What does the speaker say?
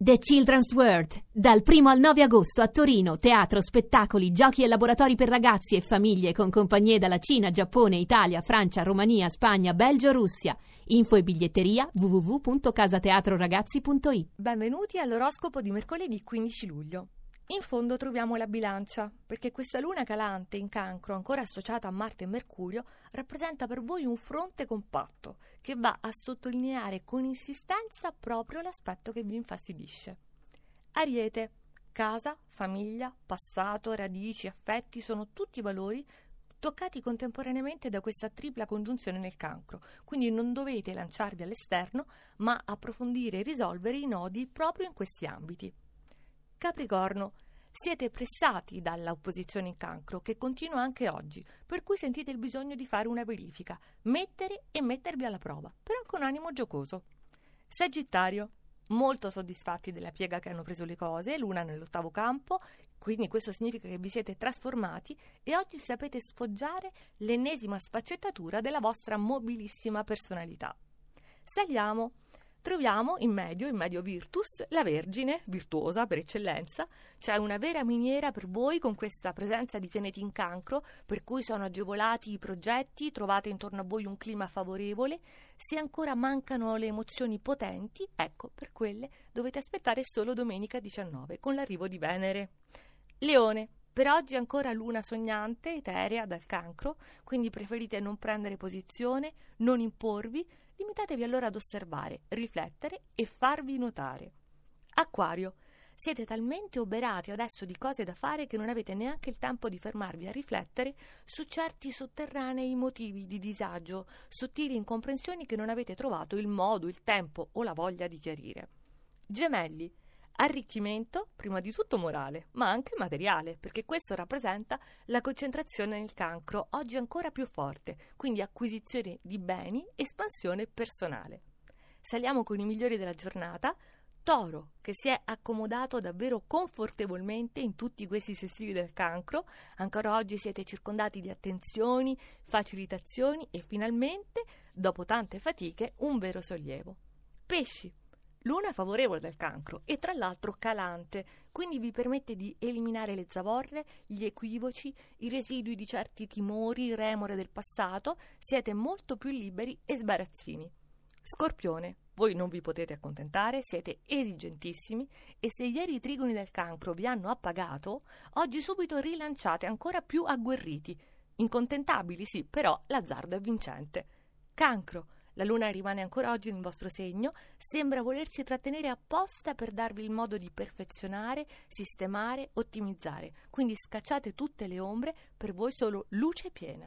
The Children's World, dal 1 al 9 agosto a Torino, teatro, spettacoli, giochi e laboratori per ragazzi e famiglie con compagnie dalla Cina, Giappone, Italia, Francia, Romania, Spagna, Belgio, Russia. Info e biglietteria www.casateatroragazzi.it. Benvenuti all'oroscopo di mercoledì 15 luglio. In fondo troviamo la bilancia, perché questa luna calante in cancro, ancora associata a Marte e Mercurio, rappresenta per voi un fronte compatto che va a sottolineare con insistenza proprio l'aspetto che vi infastidisce. Ariete, casa, famiglia, passato, radici, affetti sono tutti valori toccati contemporaneamente da questa tripla congiunzione nel cancro, quindi non dovete lanciarvi all'esterno, ma approfondire e risolvere i nodi proprio in questi ambiti. Capricorno, siete pressati dalla opposizione in cancro che continua anche oggi, per cui sentite il bisogno di fare una verifica, mettere e mettervi alla prova, però con animo giocoso. Sagittario, molto soddisfatti della piega che hanno preso le cose, luna nell'ottavo campo, quindi questo significa che vi siete trasformati e oggi sapete sfoggiare l'ennesima sfaccettatura della vostra mobilissima personalità. Saliamo troviamo in medio, in medio Virtus, la Vergine, virtuosa per eccellenza, c'è una vera miniera per voi con questa presenza di pianeti in cancro, per cui sono agevolati i progetti, trovate intorno a voi un clima favorevole, se ancora mancano le emozioni potenti, ecco, per quelle dovete aspettare solo domenica 19 con l'arrivo di Venere. Leone, per oggi ancora luna sognante, eterea dal cancro, quindi preferite non prendere posizione, non imporvi, limitatevi allora ad osservare, riflettere e farvi notare. Acquario, siete talmente oberati adesso di cose da fare che non avete neanche il tempo di fermarvi a riflettere su certi sotterranei motivi di disagio, sottili incomprensioni che non avete trovato il modo, il tempo o la voglia di chiarire. Gemelli, Arricchimento, prima di tutto morale, ma anche materiale, perché questo rappresenta la concentrazione nel cancro, oggi ancora più forte, quindi acquisizione di beni, espansione personale. Saliamo con i migliori della giornata. Toro, che si è accomodato davvero confortevolmente in tutti questi sestili del cancro, ancora oggi siete circondati di attenzioni, facilitazioni e finalmente, dopo tante fatiche, un vero sollievo. Pesci, Luna favorevole del cancro e tra l'altro calante, quindi vi permette di eliminare le zavorre, gli equivoci, i residui di certi timori, remore del passato, siete molto più liberi e sbarazzini. Scorpione, voi non vi potete accontentare, siete esigentissimi e se ieri i trigoni del cancro vi hanno appagato, oggi subito rilanciate ancora più agguerriti. Incontentabili sì, però l'azzardo è vincente. Cancro, la luna rimane ancora oggi nel vostro segno, sembra volersi trattenere apposta per darvi il modo di perfezionare, sistemare, ottimizzare. Quindi scacciate tutte le ombre, per voi solo luce piena.